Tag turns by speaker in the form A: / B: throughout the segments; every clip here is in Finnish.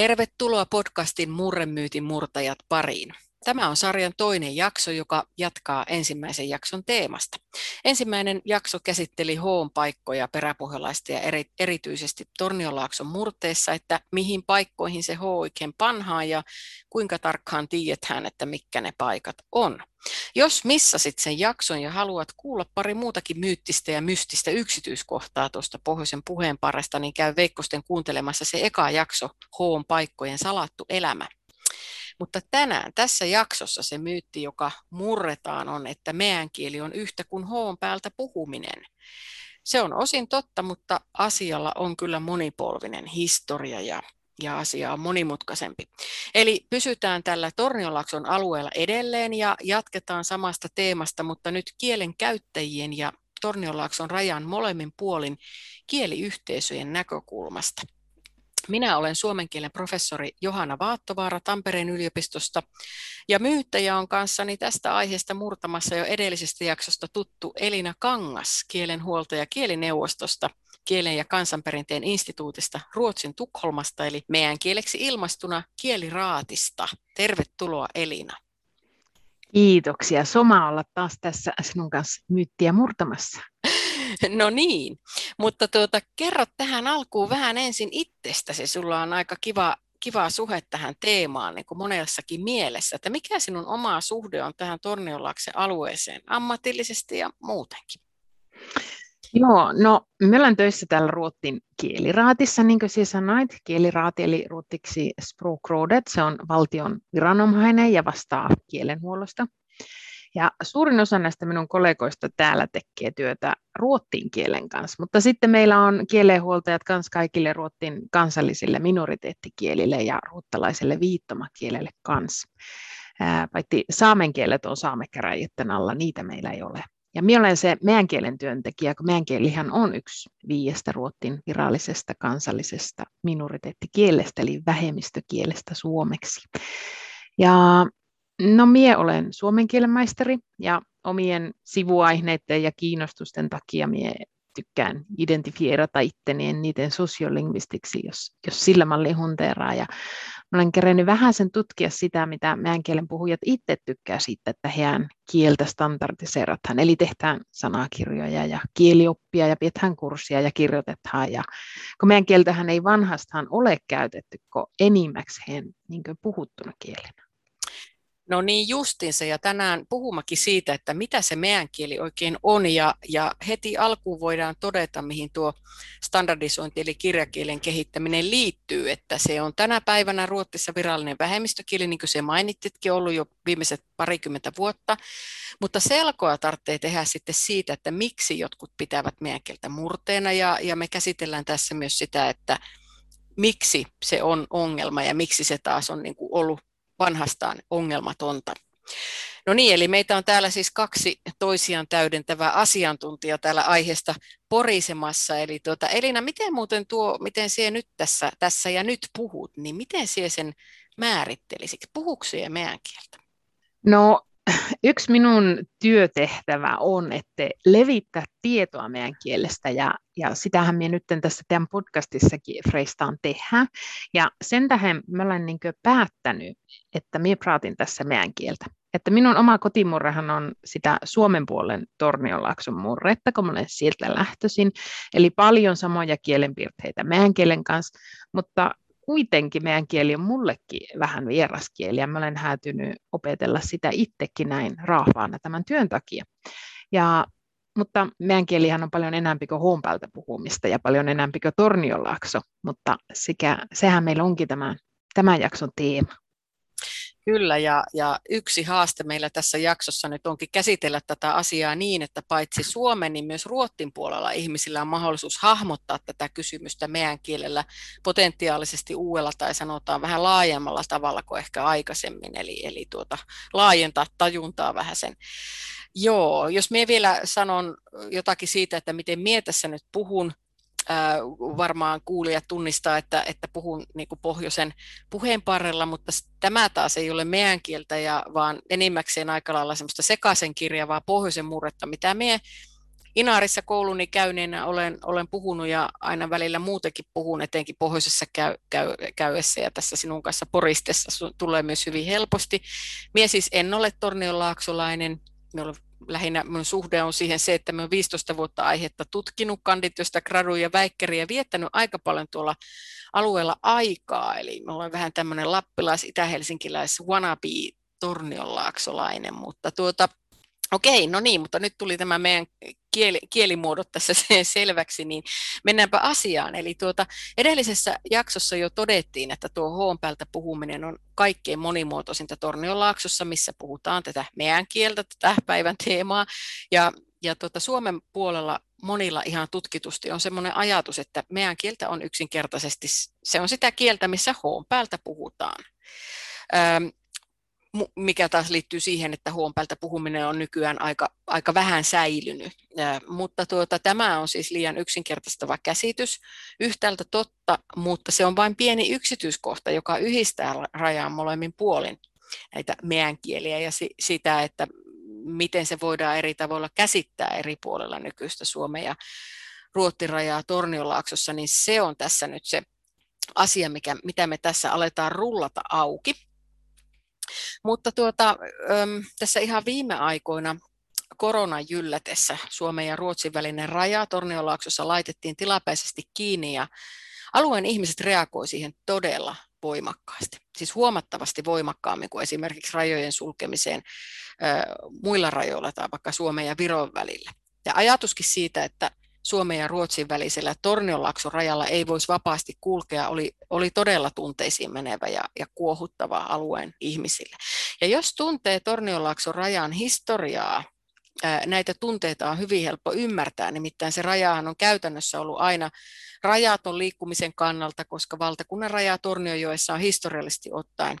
A: Tervetuloa podcastin Murremyytin murtajat pariin. Tämä on sarjan toinen jakso, joka jatkaa ensimmäisen jakson teemasta. Ensimmäinen jakso käsitteli hoon paikkoja peräpohjalaista ja eri, erityisesti Torniolaakson murteessa, että mihin paikkoihin se hoo oikein panhaa ja kuinka tarkkaan tiedetään, että mitkä ne paikat on. Jos missasit sen jakson ja haluat kuulla pari muutakin myyttistä ja mystistä yksityiskohtaa tuosta pohjoisen puheen paresta, niin käy Veikkosten kuuntelemassa se eka jakso Hoon paikkojen salattu elämä. Mutta tänään tässä jaksossa se myytti, joka murretaan, on, että meidän kieli on yhtä kuin hoon päältä puhuminen. Se on osin totta, mutta asialla on kyllä monipolvinen historia ja, ja asia on monimutkaisempi. Eli pysytään tällä Tornionlakson alueella edelleen ja jatketaan samasta teemasta, mutta nyt kielen käyttäjien ja Tornionlaakson rajan molemmin puolin kieliyhteisöjen näkökulmasta. Minä olen suomen kielen professori Johanna Vaattovaara Tampereen yliopistosta ja myyttäjä on kanssani tästä aiheesta murtamassa jo edellisestä jaksosta tuttu Elina Kangas kielenhuoltaja kielineuvostosta kielen ja kansanperinteen instituutista Ruotsin Tukholmasta eli meidän kieleksi ilmastuna kieliraatista. Tervetuloa Elina.
B: Kiitoksia. Soma olla taas tässä sinun kanssa myyttiä murtamassa.
A: No niin, mutta tuota, kerro tähän alkuun vähän ensin itsestäsi. Sulla on aika kiva, kiva suhe tähän teemaan niin kuin monessakin mielessä, että mikä sinun oma suhde on tähän Tornionlaaksen alueeseen ammatillisesti ja muutenkin?
B: Joo, no me ollaan töissä täällä Ruottin kieliraatissa, niin kuin sanoit. Kieliraati eli ruottiksi Språkrådet, se on valtion viranomainen ja vastaa kielenhuollosta. Ja suurin osa näistä minun kollegoista täällä tekee työtä ruottin kielen kanssa, mutta sitten meillä on kielenhuoltajat kans kaikille ruottin kansallisille minoriteettikielille ja ruottalaiselle viittomakielelle kanssa. Paitsi saamen kielet on saamekäräjien alla, niitä meillä ei ole. Ja minä olen se meidän kielen työntekijä, kun meidän kielihän on yksi viiestä ruottin virallisesta kansallisesta minoriteettikielestä, eli vähemmistökielestä suomeksi. Ja No mie olen suomen kielen maisteri ja omien sivuaineiden ja kiinnostusten takia mie tykkään identifierata itteni niiden sosiolingvistiksi, jos, jos sillä malli hunteeraa. Ja mä olen kerännyt vähän sen tutkia sitä, mitä meidän kielen puhujat itse tykkää siitä, että heidän kieltä standardiseerataan. Eli tehdään sanakirjoja ja kielioppia ja pidetään kurssia ja kirjoitetaan. Ja kun meidän kieltähän ei vanhastaan ole käytetty, kun enimmäkseen niin puhuttuna kielenä.
A: No niin justinsa ja tänään puhumakin siitä, että mitä se meidän kieli oikein on ja, ja heti alkuun voidaan todeta, mihin tuo standardisointi eli kirjakielen kehittäminen liittyy, että se on tänä päivänä Ruotsissa virallinen vähemmistökieli, niin kuin se mainittitkin, ollut jo viimeiset parikymmentä vuotta, mutta selkoa tarvitsee tehdä sitten siitä, että miksi jotkut pitävät meidän kieltä murteena ja, ja me käsitellään tässä myös sitä, että miksi se on ongelma ja miksi se taas on niin kuin ollut vanhastaan ongelmatonta. No niin, eli meitä on täällä siis kaksi toisiaan täydentävää asiantuntijaa täällä aiheesta porisemassa. Eli tuota, Elina, miten muuten tuo, miten sie nyt tässä, tässä ja nyt puhut, niin miten sie sen määrittelisit? Puhuuko meidän kieltä?
B: No yksi minun työtehtävä on, että levittää tietoa meidän kielestä ja, ja sitähän minä nyt tässä teidän podcastissakin freistaan tehdä. Ja sen tähän mä olen niin päättänyt, että minä praatin tässä meidän kieltä. Että minun oma kotimurrehan on sitä Suomen puolen Tornionlaakson murretta, kun olen sieltä lähtöisin. Eli paljon samoja kielenpiirteitä meidän kielen kanssa, mutta kuitenkin meidän kieli on mullekin vähän vieraskieli ja mä olen häätynyt opetella sitä itsekin näin raahvaana tämän työn takia. Ja, mutta meidän kielihän on paljon enemmän kuin huompältä puhumista ja paljon enemmän kuin tornionlaakso, mutta sekä, sehän meillä onkin tämän, tämän jakson teema.
A: Kyllä, ja, ja yksi haaste meillä tässä jaksossa nyt onkin käsitellä tätä asiaa niin, että paitsi Suomen, niin myös Ruottin puolella ihmisillä on mahdollisuus hahmottaa tätä kysymystä meidän kielellä potentiaalisesti uudella tai sanotaan vähän laajemmalla tavalla kuin ehkä aikaisemmin, eli, eli tuota, laajentaa tajuntaa vähän sen. Joo, jos minä vielä sanon jotakin siitä, että miten minä tässä nyt puhun, varmaan kuulijat tunnistaa, että, että puhun niin kuin pohjoisen puheenparrella, mutta tämä taas ei ole meidän kieltä, ja, vaan enimmäkseen aika lailla semmoista sekaisen kirjavaa pohjoisen murretta, mitä me Inaarissa kouluni käyneenä olen, olen puhunut ja aina välillä muutenkin puhun, etenkin pohjoisessa käy, käy, käyessä ja tässä sinun kanssa poristessa tulee myös hyvin helposti. Mie siis en ole tornionlaaksolainen, minulla lähinnä minun suhde on siihen se, että olen 15 vuotta aihetta tutkinut, kandityöstä, graduja, väikkäriä, viettänyt aika paljon tuolla alueella aikaa, eli me olen vähän tämmöinen lappilais, itä-helsinkiläis, wannabe tornionlaaksolainen, mutta tuota, Okei, no niin, mutta nyt tuli tämä meidän kieli, kielimuodot tässä selväksi, niin mennäänpä asiaan. Eli tuota, edellisessä jaksossa jo todettiin, että tuo hoon päältä puhuminen on kaikkein monimuotoisinta Tornionlaaksossa, missä puhutaan tätä meidän kieltä, tätä päivän teemaa. Ja, ja tuota, Suomen puolella monilla ihan tutkitusti on sellainen ajatus, että meidän kieltä on yksinkertaisesti, se on sitä kieltä, missä hoon päältä puhutaan mikä taas liittyy siihen, että huonpäältä puhuminen on nykyään aika, aika vähän säilynyt. Mutta tuota, tämä on siis liian yksinkertaistava käsitys. Yhtäältä totta, mutta se on vain pieni yksityiskohta, joka yhdistää rajaan molemmin puolin näitä meidän kieliä ja si, sitä, että miten se voidaan eri tavoilla käsittää eri puolella nykyistä Suomen ja Ruottirajaa Torniolaaksossa, niin se on tässä nyt se asia, mikä, mitä me tässä aletaan rullata auki. Mutta tuota, tässä ihan viime aikoina koronan jyllätessä Suomen ja Ruotsin välinen raja Torniolaaksossa laitettiin tilapäisesti kiinni ja alueen ihmiset reagoi siihen todella voimakkaasti. Siis huomattavasti voimakkaammin kuin esimerkiksi rajojen sulkemiseen muilla rajoilla tai vaikka Suomen ja Viron välillä. Ja ajatuskin siitä, että Suomen ja Ruotsin välisellä Tornionlaakson rajalla ei voisi vapaasti kulkea, oli, oli todella tunteisiin menevä ja, ja kuohuttava alueen ihmisille. Ja jos tuntee Tornionlaakson rajan historiaa, näitä tunteita on hyvin helppo ymmärtää, nimittäin se rajahan on käytännössä ollut aina rajaton liikkumisen kannalta, koska valtakunnan raja Tornionjoessa on historiallisesti ottaen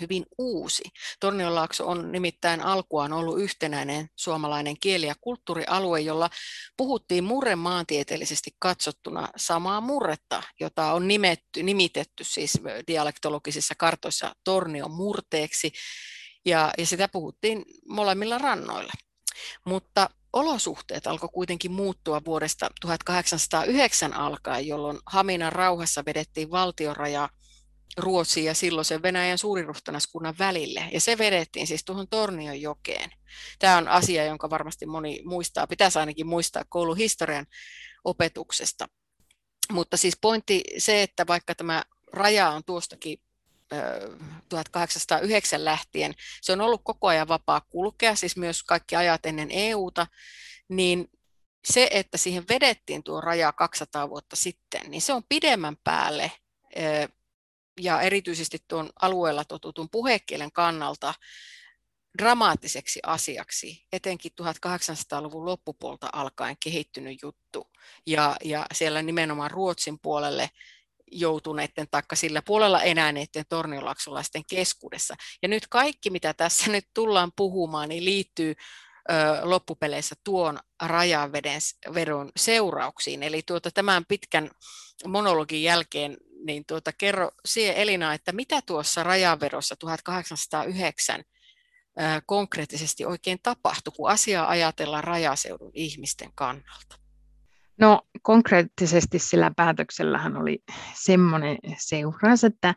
A: hyvin uusi. Tornionlaakso on nimittäin alkuaan ollut yhtenäinen suomalainen kieli- ja kulttuurialue, jolla puhuttiin murre maantieteellisesti katsottuna samaa murretta, jota on nimetty, nimitetty siis dialektologisissa kartoissa Tornion murteeksi, ja, ja sitä puhuttiin molemmilla rannoilla. Mutta olosuhteet alkoi kuitenkin muuttua vuodesta 1809 alkaen, jolloin Haminan rauhassa vedettiin valtionraja Ruotsin ja silloisen Venäjän suuriruhtanaskunnan välille. Ja se vedettiin siis tuohon Tornion jokeen. Tämä on asia, jonka varmasti moni muistaa, pitäisi ainakin muistaa kouluhistorian opetuksesta. Mutta siis pointti se, että vaikka tämä raja on tuostakin 1809 lähtien, se on ollut koko ajan vapaa kulkea, siis myös kaikki ajat ennen EUta, niin se, että siihen vedettiin tuo raja 200 vuotta sitten, niin se on pidemmän päälle ja erityisesti tuon alueella totutun puhekielen kannalta dramaattiseksi asiaksi, etenkin 1800-luvun loppupuolta alkaen kehittynyt juttu. Ja, ja siellä nimenomaan Ruotsin puolelle joutuneiden, taikka sillä puolella enääneiden torniolaksolaisten keskuudessa. Ja nyt kaikki, mitä tässä nyt tullaan puhumaan, niin liittyy ö, loppupeleissä tuon rajanvedon seurauksiin. Eli tuota, tämän pitkän monologin jälkeen niin tuota, kerro siihen Elina, että mitä tuossa rajaverossa 1809 ää, konkreettisesti oikein tapahtui, kun asiaa ajatellaan rajaseudun ihmisten kannalta?
B: No konkreettisesti sillä päätöksellähän oli semmoinen seuraus, että,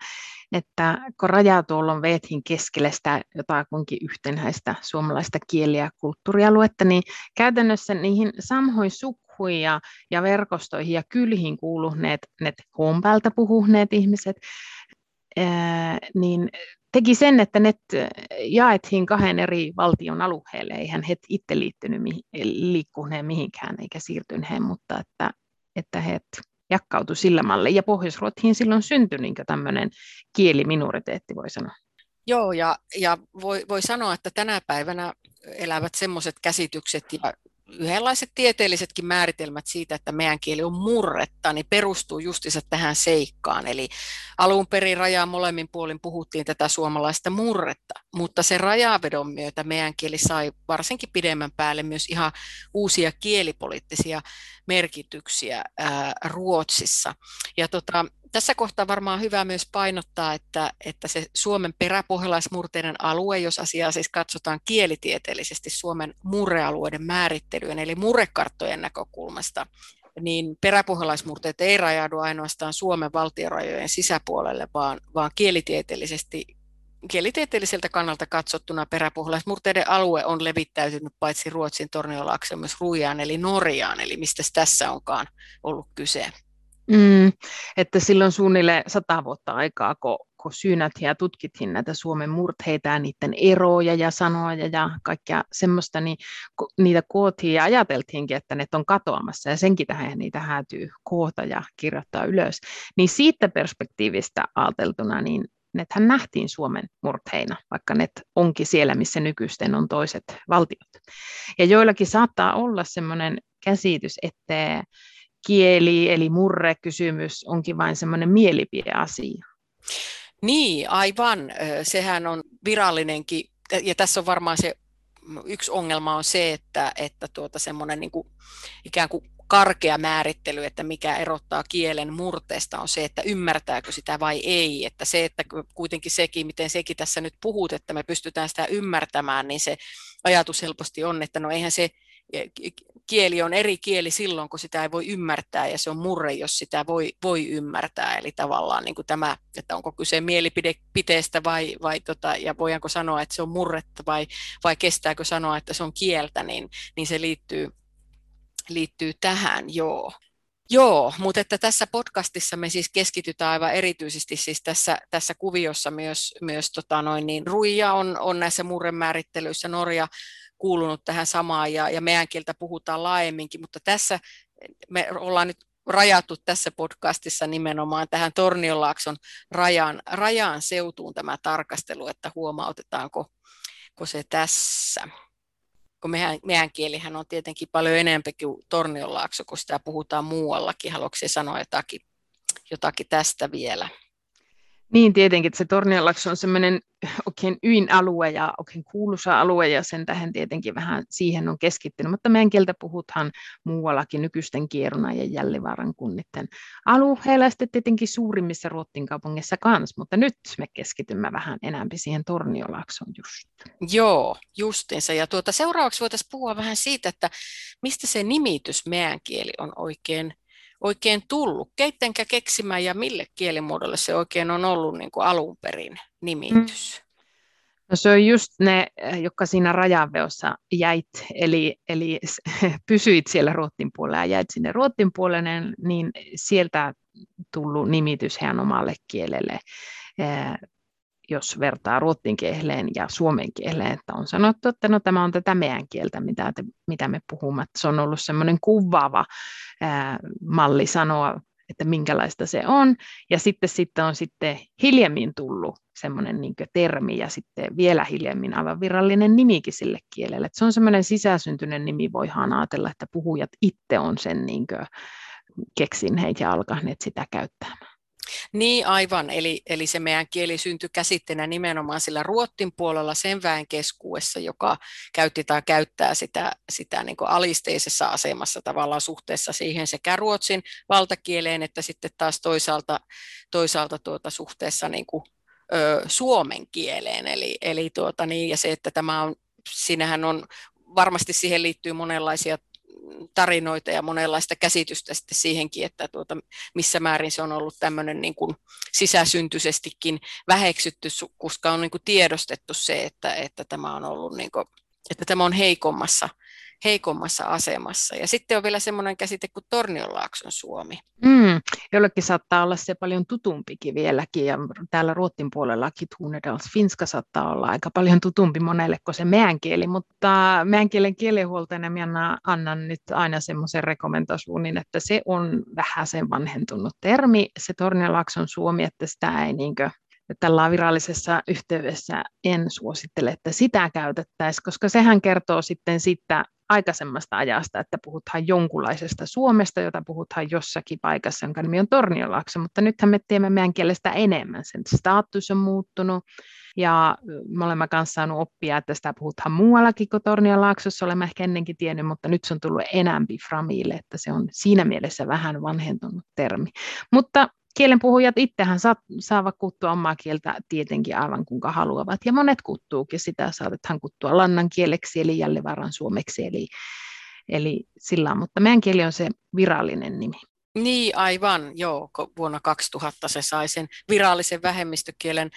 B: että kun rajatuollon veethin keskelle sitä jotakuinkin yhtenäistä suomalaista kieli- ja kulttuurialuetta, niin käytännössä niihin samoihin sukuihin ja, ja verkostoihin ja kylhiin kuuluneet ne huompäältä puhuneet ihmiset, ää, niin teki sen, että ne jaettiin kahden eri valtion alueelle. Eihän he itse liittynyt liikkuneen mihinkään eikä siirtyneet, mutta että, että he jakkautui sillä malle. Ja pohjois silloin syntyi niin tämmöinen kieliminoriteetti, voi sanoa.
A: Joo, ja, ja voi, voi sanoa, että tänä päivänä elävät semmoiset käsitykset ja yhdenlaiset tieteellisetkin määritelmät siitä, että meidän kieli on murretta, niin perustuu justiinsa tähän seikkaan. Eli alun perin rajaa molemmin puolin puhuttiin tätä suomalaista murretta, mutta se rajavedon myötä meidän kieli sai varsinkin pidemmän päälle myös ihan uusia kielipoliittisia merkityksiä ää, Ruotsissa. Ja tota, tässä kohtaa varmaan hyvä myös painottaa, että, että se Suomen peräpohjalaismurteinen alue, jos asiaa siis katsotaan kielitieteellisesti Suomen murrealueiden määrittelyyn, eli murrekarttojen näkökulmasta, niin peräpohjalaismurteet ei rajaudu ainoastaan Suomen valtiorajojen sisäpuolelle, vaan, vaan kielitieteellisesti kielitieteelliseltä kannalta katsottuna peräpohjalaismurteiden alue on levittäytynyt paitsi Ruotsin Torniolaaksoon myös Ruijaan eli Norjaan, eli mistä tässä onkaan ollut kyse.
B: Mm, että silloin suunnilleen sata vuotta aikaa, kun, kun syynät ja tutkittiin näitä Suomen murteita ja niiden eroja ja sanoja ja kaikkea semmoista, niin niitä kootiin ja ajateltiinkin, että ne on katoamassa ja senkin tähän niitä häätyy koota ja kirjoittaa ylös. Niin siitä perspektiivistä ajateltuna, niin nethän nähtiin Suomen murteina, vaikka ne onkin siellä, missä nykyisten on toiset valtiot. Ja joillakin saattaa olla semmoinen käsitys, että kieli eli murrekysymys onkin vain semmoinen mielipideasia.
A: Niin, aivan. Sehän on virallinenkin, ja tässä on varmaan se yksi ongelma on se, että, että tuota semmoinen niin kuin, ikään kuin karkea määrittely, että mikä erottaa kielen murteesta, on se, että ymmärtääkö sitä vai ei. Että se, että kuitenkin sekin, miten sekin tässä nyt puhut, että me pystytään sitä ymmärtämään, niin se ajatus helposti on, että no eihän se kieli on eri kieli silloin, kun sitä ei voi ymmärtää, ja se on murre, jos sitä voi, voi ymmärtää. Eli tavallaan niin kuin tämä, että onko kyse mielipiteestä vai, vai tota, ja voidaanko sanoa, että se on murretta vai, vai kestääkö sanoa, että se on kieltä, niin, niin se liittyy, liittyy tähän, joo. Joo, mutta että tässä podcastissa me siis keskitytään aivan erityisesti siis tässä, tässä kuviossa myös, myös tota noin, niin Ruija on, on näissä murremäärittelyissä, Norja kuulunut tähän samaan ja, ja meidän kieltä puhutaan laajemminkin, mutta tässä me ollaan nyt rajattu tässä podcastissa nimenomaan tähän Tornionlaakson rajan, rajan seutuun tämä tarkastelu, että huomautetaanko ko se tässä. Kun meidän, meidän kielihän on tietenkin paljon enemmän kuin Tornionlaakso, kun sitä puhutaan muuallakin. Haluatko sanoa jotakin, jotakin tästä vielä?
B: Niin, tietenkin, että se Tornionlakso on semmoinen oikein ydinalue ja oikein kuuluisa alue ja sen tähän tietenkin vähän siihen on keskittynyt, mutta meidän kieltä puhutaan muuallakin nykyisten Kieruna ja Jällivaaran kunnitten alueella ja sitten tietenkin suurimmissa Ruottin kaupungeissa kanssa, mutta nyt me keskitymme vähän enemmän siihen Torniolaksoon just.
A: Joo, justiinsa. Ja tuota, seuraavaksi voitaisiin puhua vähän siitä, että mistä se nimitys meidän kieli on oikein oikein tullut? Keittenkä keksimään ja mille kielimuodolle se oikein on ollut niin kuin alun perin nimitys? Mm.
B: No se on just ne, jotka siinä rajanveossa jäit, eli, eli pysyit siellä Ruottin puolella ja jäit sinne Ruottin puolelle, niin sieltä tullut nimitys heidän omalle kielelle jos vertaa ruotsin kieleen ja suomen kieleen, että on sanottu, että no tämä on tätä meidän kieltä, mitä, te, mitä me puhumme. Se on ollut semmoinen kuvaava ää, malli sanoa, että minkälaista se on. Ja sitten, sitten on sitten hiljemmin tullut semmoinen niin termi ja sitten vielä hiljemmin aivan virallinen nimikin sille kielelle. Että se on semmoinen sisäsyntyinen nimi, voihan ajatella, että puhujat itse on sen niin keksineet ja alkaneet sitä käyttämään.
A: Niin aivan, eli, eli se meidän kieli syntyi käsitteenä nimenomaan sillä Ruottin puolella sen väen keskuudessa, joka käytti tai käyttää sitä, sitä niin kuin alisteisessa asemassa tavallaan suhteessa siihen sekä Ruotsin valtakieleen että sitten taas toisaalta, toisaalta tuota suhteessa niin kuin, ö, suomen kieleen. Eli, eli tuota, niin, ja se, että tämä on, siinähän on varmasti siihen liittyy monenlaisia tarinoita ja monenlaista käsitystä sitten siihenkin, että tuota, missä määrin se on ollut tämmöinen niin kuin sisäsyntyisestikin väheksytty, koska on niin kuin tiedostettu se, että, että tämä on ollut niin kuin, että tämä on heikommassa heikommassa asemassa. Ja sitten on vielä semmoinen käsite kuin Tornionlaakson Suomi.
B: Mm, jollekin saattaa olla se paljon tutumpikin vieläkin, ja täällä Ruottin puolellakin Tuunedals Finska saattaa olla aika paljon tutumpi monelle kuin se meidän kieli, mutta meidän kielen kielihuoltajana minä annan nyt aina semmoisen rekomendationin, että se on vähän sen vanhentunut termi, se Tornionlaakson Suomi, että sitä ei niinkö tällä virallisessa yhteydessä en suosittele, että sitä käytettäisiin, koska sehän kertoo sitten siitä aikaisemmasta ajasta, että puhutaan jonkunlaisesta Suomesta, jota puhutaan jossakin paikassa, jonka nimi on Torniolaakso, mutta nythän me tiedämme meidän kielestä enemmän. Sen status on muuttunut ja me olemme kanssa saaneet oppia, että sitä puhutaan muuallakin kuin Torniolaaksossa, olemme ehkä ennenkin tiennyt, mutta nyt se on tullut enämpi Framille, että se on siinä mielessä vähän vanhentunut termi. Mutta kielenpuhujat itsehän sa- saavat kuttua omaa kieltä tietenkin aivan kuinka haluavat, ja monet kuttuukin sitä, saatetaan kuttua lannan kieleksi, eli jällevaran suomeksi, eli, eli sillä mutta meidän kieli on se virallinen nimi.
A: Niin, aivan, joo. Vuonna 2000 se sai sen virallisen vähemmistökielen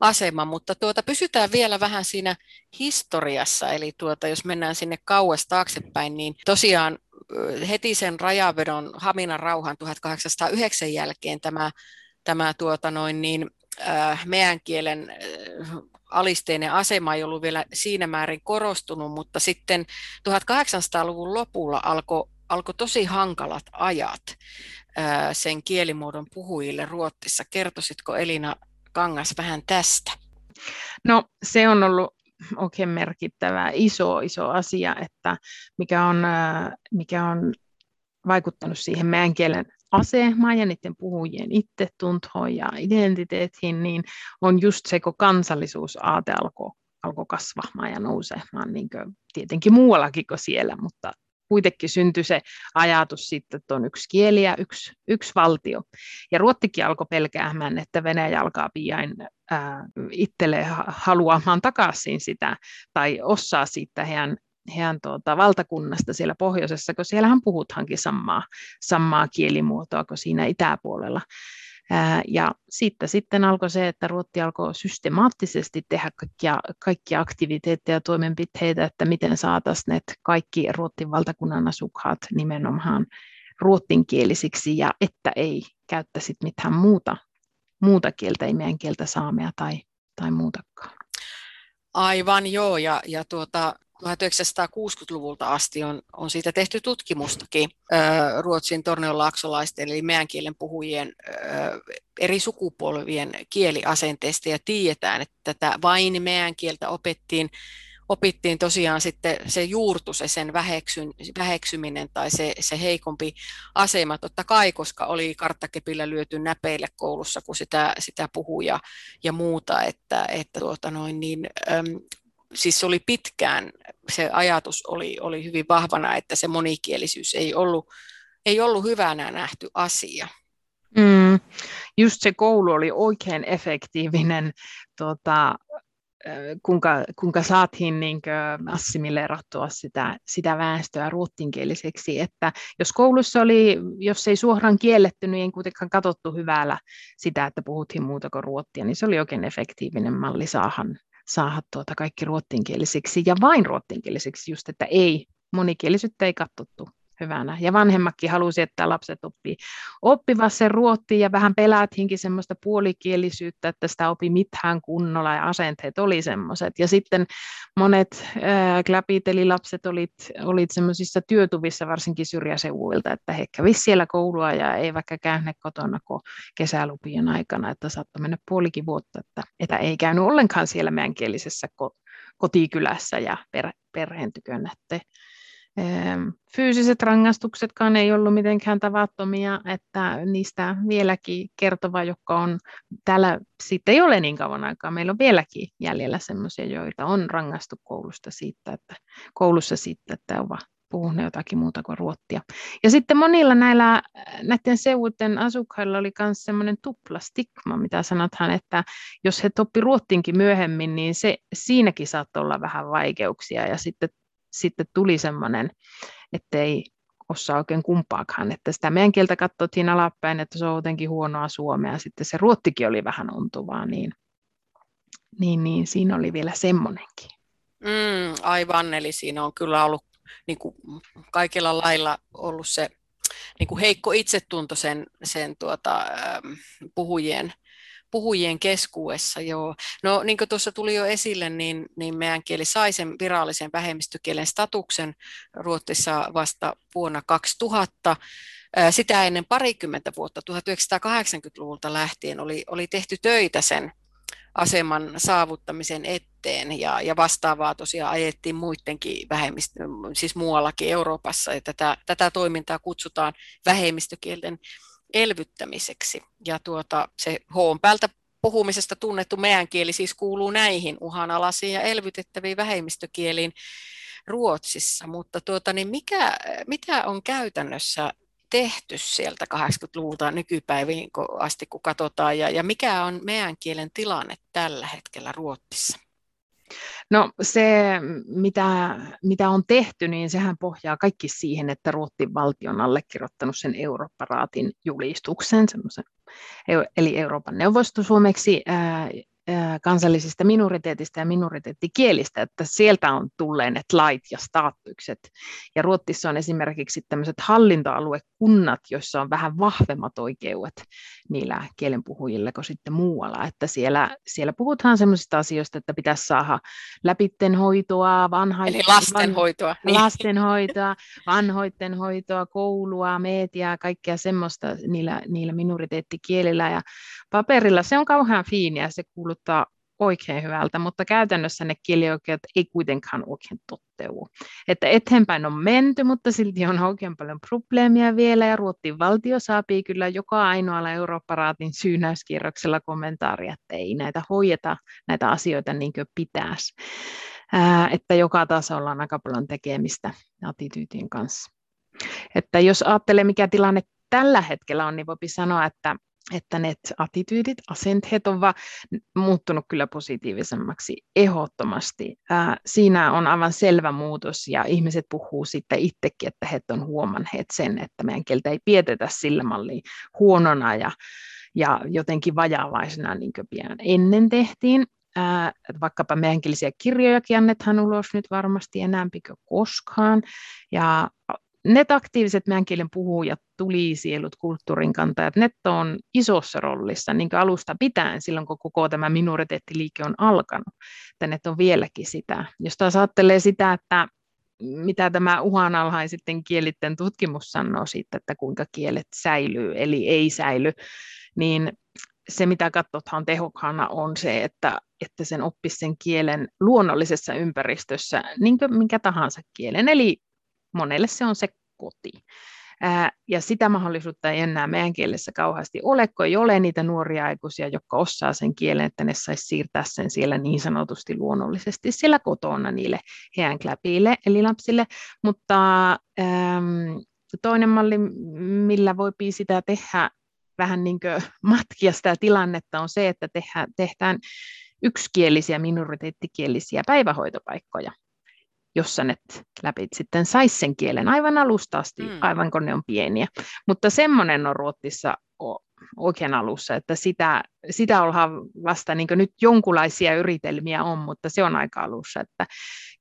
A: aseman, mutta tuota, pysytään vielä vähän siinä historiassa, eli tuota, jos mennään sinne kauas taaksepäin, niin tosiaan heti sen rajavedon Haminan rauhan 1809 jälkeen tämä, tämä tuota noin niin, äh, meidän kielen äh, alisteinen asema ei ollut vielä siinä määrin korostunut, mutta sitten 1800-luvun lopulla alkoi alko tosi hankalat ajat äh, sen kielimuodon puhujille Ruotsissa. Kertoisitko Elina Kangas vähän tästä?
B: No se on ollut oikein merkittävä iso, iso asia, että mikä on, mikä on vaikuttanut siihen meidän kielen asemaan ja niiden puhujien itsetuntoon ja identiteettiin, niin on just se, kun kansallisuusaate alkoi alko kasvamaan ja nousemaan, niin tietenkin muuallakin kuin siellä, mutta kuitenkin syntyi se ajatus sitten, että on yksi kieli ja yksi, yksi valtio. Ja Ruottikin alkoi pelkäämään, että Venäjä alkaa pian itselle haluamaan takaisin sitä tai osaa siitä heidän, heidän tuota, valtakunnasta siellä pohjoisessa, kun siellähän puhuthankin samaa, samaa kielimuotoa kuin siinä itäpuolella. Ja sitten, sitten alkoi se, että Ruotti alkoi systemaattisesti tehdä kaikkia, kaikkia aktiviteetteja ja toimenpiteitä, että miten saataisiin ne kaikki Ruottin valtakunnan asukkaat nimenomaan ruottinkielisiksi ja että ei käyttäisi mitään muuta, muuta kieltä, ei meidän kieltä saamea tai, tai muutakaan.
A: Aivan joo, ja, ja tuota, 1960-luvulta asti on, on siitä tehty tutkimustakin Ruotsin torneolaaksolaisten eli meidän kielen puhujien eri sukupolvien kieliasenteista ja tiedetään, että tätä vain meidän kieltä opettiin opittiin tosiaan sitten se juurtu, se sen väheksyn, väheksyminen tai se, se heikompi asema, totta kai, koska oli karttakepillä lyöty näpeille koulussa, kun sitä, sitä puhuja ja muuta, että, että tuota noin, niin, siis oli pitkään, se ajatus oli, oli hyvin vahvana, että se monikielisyys ei ollut, ei ollut hyvänä nähty asia.
B: Mm, just se koulu oli oikein efektiivinen tuota, kuinka, kuinka saatiin niin assimileerattua sitä, sitä väestöä ruottinkieliseksi, että jos koulussa oli, jos ei suoraan kielletty, niin ei kuitenkaan katsottu hyvällä sitä, että puhuttiin muuta kuin ruottia, niin se oli oikein efektiivinen malli saahan, saada tuota kaikki ruottinkielisiksi ja vain ruottinkielisiksi, just että ei, monikielisyyttä ei katsottu hyvänä. Ja vanhemmatkin halusi, että lapset oppii oppiva sen ruottiin ja vähän pelättiinkin semmoista puolikielisyyttä, että sitä opi mitään kunnolla ja asenteet oli semmoiset. Ja sitten monet äh, lapset olit, olit semmoisissa työtuvissa varsinkin syrjäseuduilta, että he kävisivät siellä koulua ja ei vaikka käyneet kotona kuin kesälupien aikana, että saattoi mennä puolikin vuotta, että, että ei käynyt ollenkaan siellä meänkielisessä kotikylässä ja per, perheen tykönä. Fyysiset rangaistuksetkaan ei ollut mitenkään tavattomia, että niistä vieläkin kertova, joka on täällä sitten ei ole niin kauan aikaa. Meillä on vieläkin jäljellä sellaisia, joita on rangaistu koulusta siitä, että, koulussa siitä, että ovat puhuneet jotakin muuta kuin ruottia. Ja sitten monilla näillä, näiden seutujen asukkailla oli myös semmoinen tupla stigma, mitä sanotaan, että jos he toppi ruottinkin myöhemmin, niin se, siinäkin saattoi olla vähän vaikeuksia. Ja sitten sitten tuli semmoinen, että ei osaa oikein kumpaakaan, että sitä meidän kieltä katsottiin alapäin, että se on jotenkin huonoa suomea, sitten se ruottikin oli vähän ontuvaa, niin, niin, niin siinä oli vielä semmoinenkin.
A: Mm, aivan, eli siinä on kyllä ollut niin kuin kaikilla lailla ollut se niin kuin heikko itsetunto sen, sen tuota, puhujien puhujien keskuudessa, joo. No niin kuin tuossa tuli jo esille, niin, niin meidän kieli sai sen virallisen vähemmistökielen statuksen Ruotsissa vasta vuonna 2000. Sitä ennen parikymmentä vuotta, 1980-luvulta lähtien, oli, oli tehty töitä sen aseman saavuttamisen eteen ja, ja vastaavaa tosiaan ajettiin muidenkin vähemmistö, siis muuallakin Euroopassa ja tätä, tätä toimintaa kutsutaan vähemmistökielten elvyttämiseksi. Ja tuota, se H päältä puhumisesta tunnettu meidän kieli siis kuuluu näihin uhanalaisiin ja elvytettäviin vähemmistökieliin Ruotsissa, mutta tuota, niin mikä, mitä on käytännössä tehty sieltä 80-luvulta nykypäiviin asti, kun katsotaan, ja, ja mikä on meidän kielen tilanne tällä hetkellä Ruotsissa?
B: No se, mitä, mitä on tehty, niin sehän pohjaa kaikki siihen, että Ruotsin valtio on allekirjoittanut sen Euroopparaatin julistuksen, eli Euroopan neuvosto suomeksi, kansallisista minoriteetista ja minoriteettikielistä, että sieltä on tulleet lait ja staattukset. Ja Ruotsissa on esimerkiksi tämmöiset hallintoaluekunnat, joissa on vähän vahvemmat oikeudet niillä kielenpuhujilla kuin sitten muualla. Että siellä, siellä puhutaan semmoisista asioista, että pitäisi saada läpittenhoitoa, vanhaiten,
A: Eli lastenhoitoa.
B: Van, niin. lastenhoitoa, vanhoitten hoitoa, koulua, mediaa, kaikkea semmoista niillä, niillä minoriteettikielillä. Ja paperilla se on kauhean fiiniä, se kuuluttaa oikein hyvältä, mutta käytännössä ne kielioikeudet ei kuitenkaan oikein totteudu. Että eteenpäin on menty, mutta silti on oikein paljon probleemia vielä, ja Ruotsin valtio saapii kyllä joka ainoalla Euroopparaatin syynäyskierroksella kommentaaria, että ei näitä hoideta näitä asioita niin kuin pitäisi. Ää, että joka tasolla on aika paljon tekemistä attityytin kanssa. Että jos ajattelee, mikä tilanne tällä hetkellä on, niin voipi sanoa, että että ne attityydit, asenteet on vaan muuttunut kyllä positiivisemmaksi ehdottomasti. Ää, siinä on aivan selvä muutos ja ihmiset puhuu sitten itsekin, että he on huomanneet sen, että meidän kieltä ei pietetä sillä malliin huonona ja, ja jotenkin vajaavaisena niin kuin pian ennen tehtiin. Ää, vaikkapa meidänkielisiä kirjojakin annetaan ulos nyt varmasti enemmän kuin koskaan. Ja net aktiiviset meidän kielen puhujat, tulisielut, kulttuurin kantajat, net on isossa roolissa niin alusta pitäen silloin, kun koko tämä minoriteettiliike on alkanut. Net on vieläkin sitä. Jos taas ajattelee sitä, että mitä tämä uhanalhaisitten kielitten tutkimus sanoo siitä, että kuinka kielet säilyy, eli ei säily, niin se, mitä katsotaan tehokkaana, on se, että, että sen oppisi sen kielen luonnollisessa ympäristössä, niin kuin minkä tahansa kielen, eli monelle se on se koti. Ää, ja sitä mahdollisuutta ei enää meidän kielessä kauheasti ole, kun ei ole niitä nuoria aikuisia, jotka osaa sen kielen, että ne saisi siirtää sen siellä niin sanotusti luonnollisesti siellä kotona niille heidän eli lapsille. Mutta äm, toinen malli, millä voi sitä tehdä vähän niin kuin matkia sitä tilannetta, on se, että tehdään, tehdään yksikielisiä minoriteettikielisiä päivähoitopaikkoja jossa ne läpi sitten saisi sen kielen aivan alusta asti, mm. aivan kun ne on pieniä. Mutta semmoinen on Ruotsissa oikein alussa, että sitä, sitä ollaan vasta niin nyt jonkunlaisia yritelmiä on, mutta se on aika alussa, että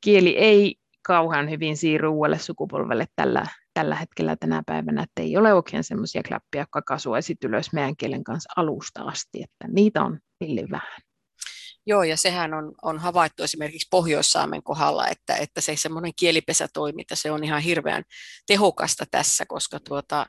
B: kieli ei kauhean hyvin siirry uudelle sukupolvelle tällä, tällä hetkellä tänä päivänä, että ei ole oikein semmoisia klappia, jotka kasuaisit ylös meidän kielen kanssa alusta asti, että niitä on pilli vähän.
A: Joo, ja sehän on, on havaittu esimerkiksi Pohjois-Saamen kohdalla, että, että se semmoinen kielipesätoiminta, se on ihan hirveän tehokasta tässä, koska tuota,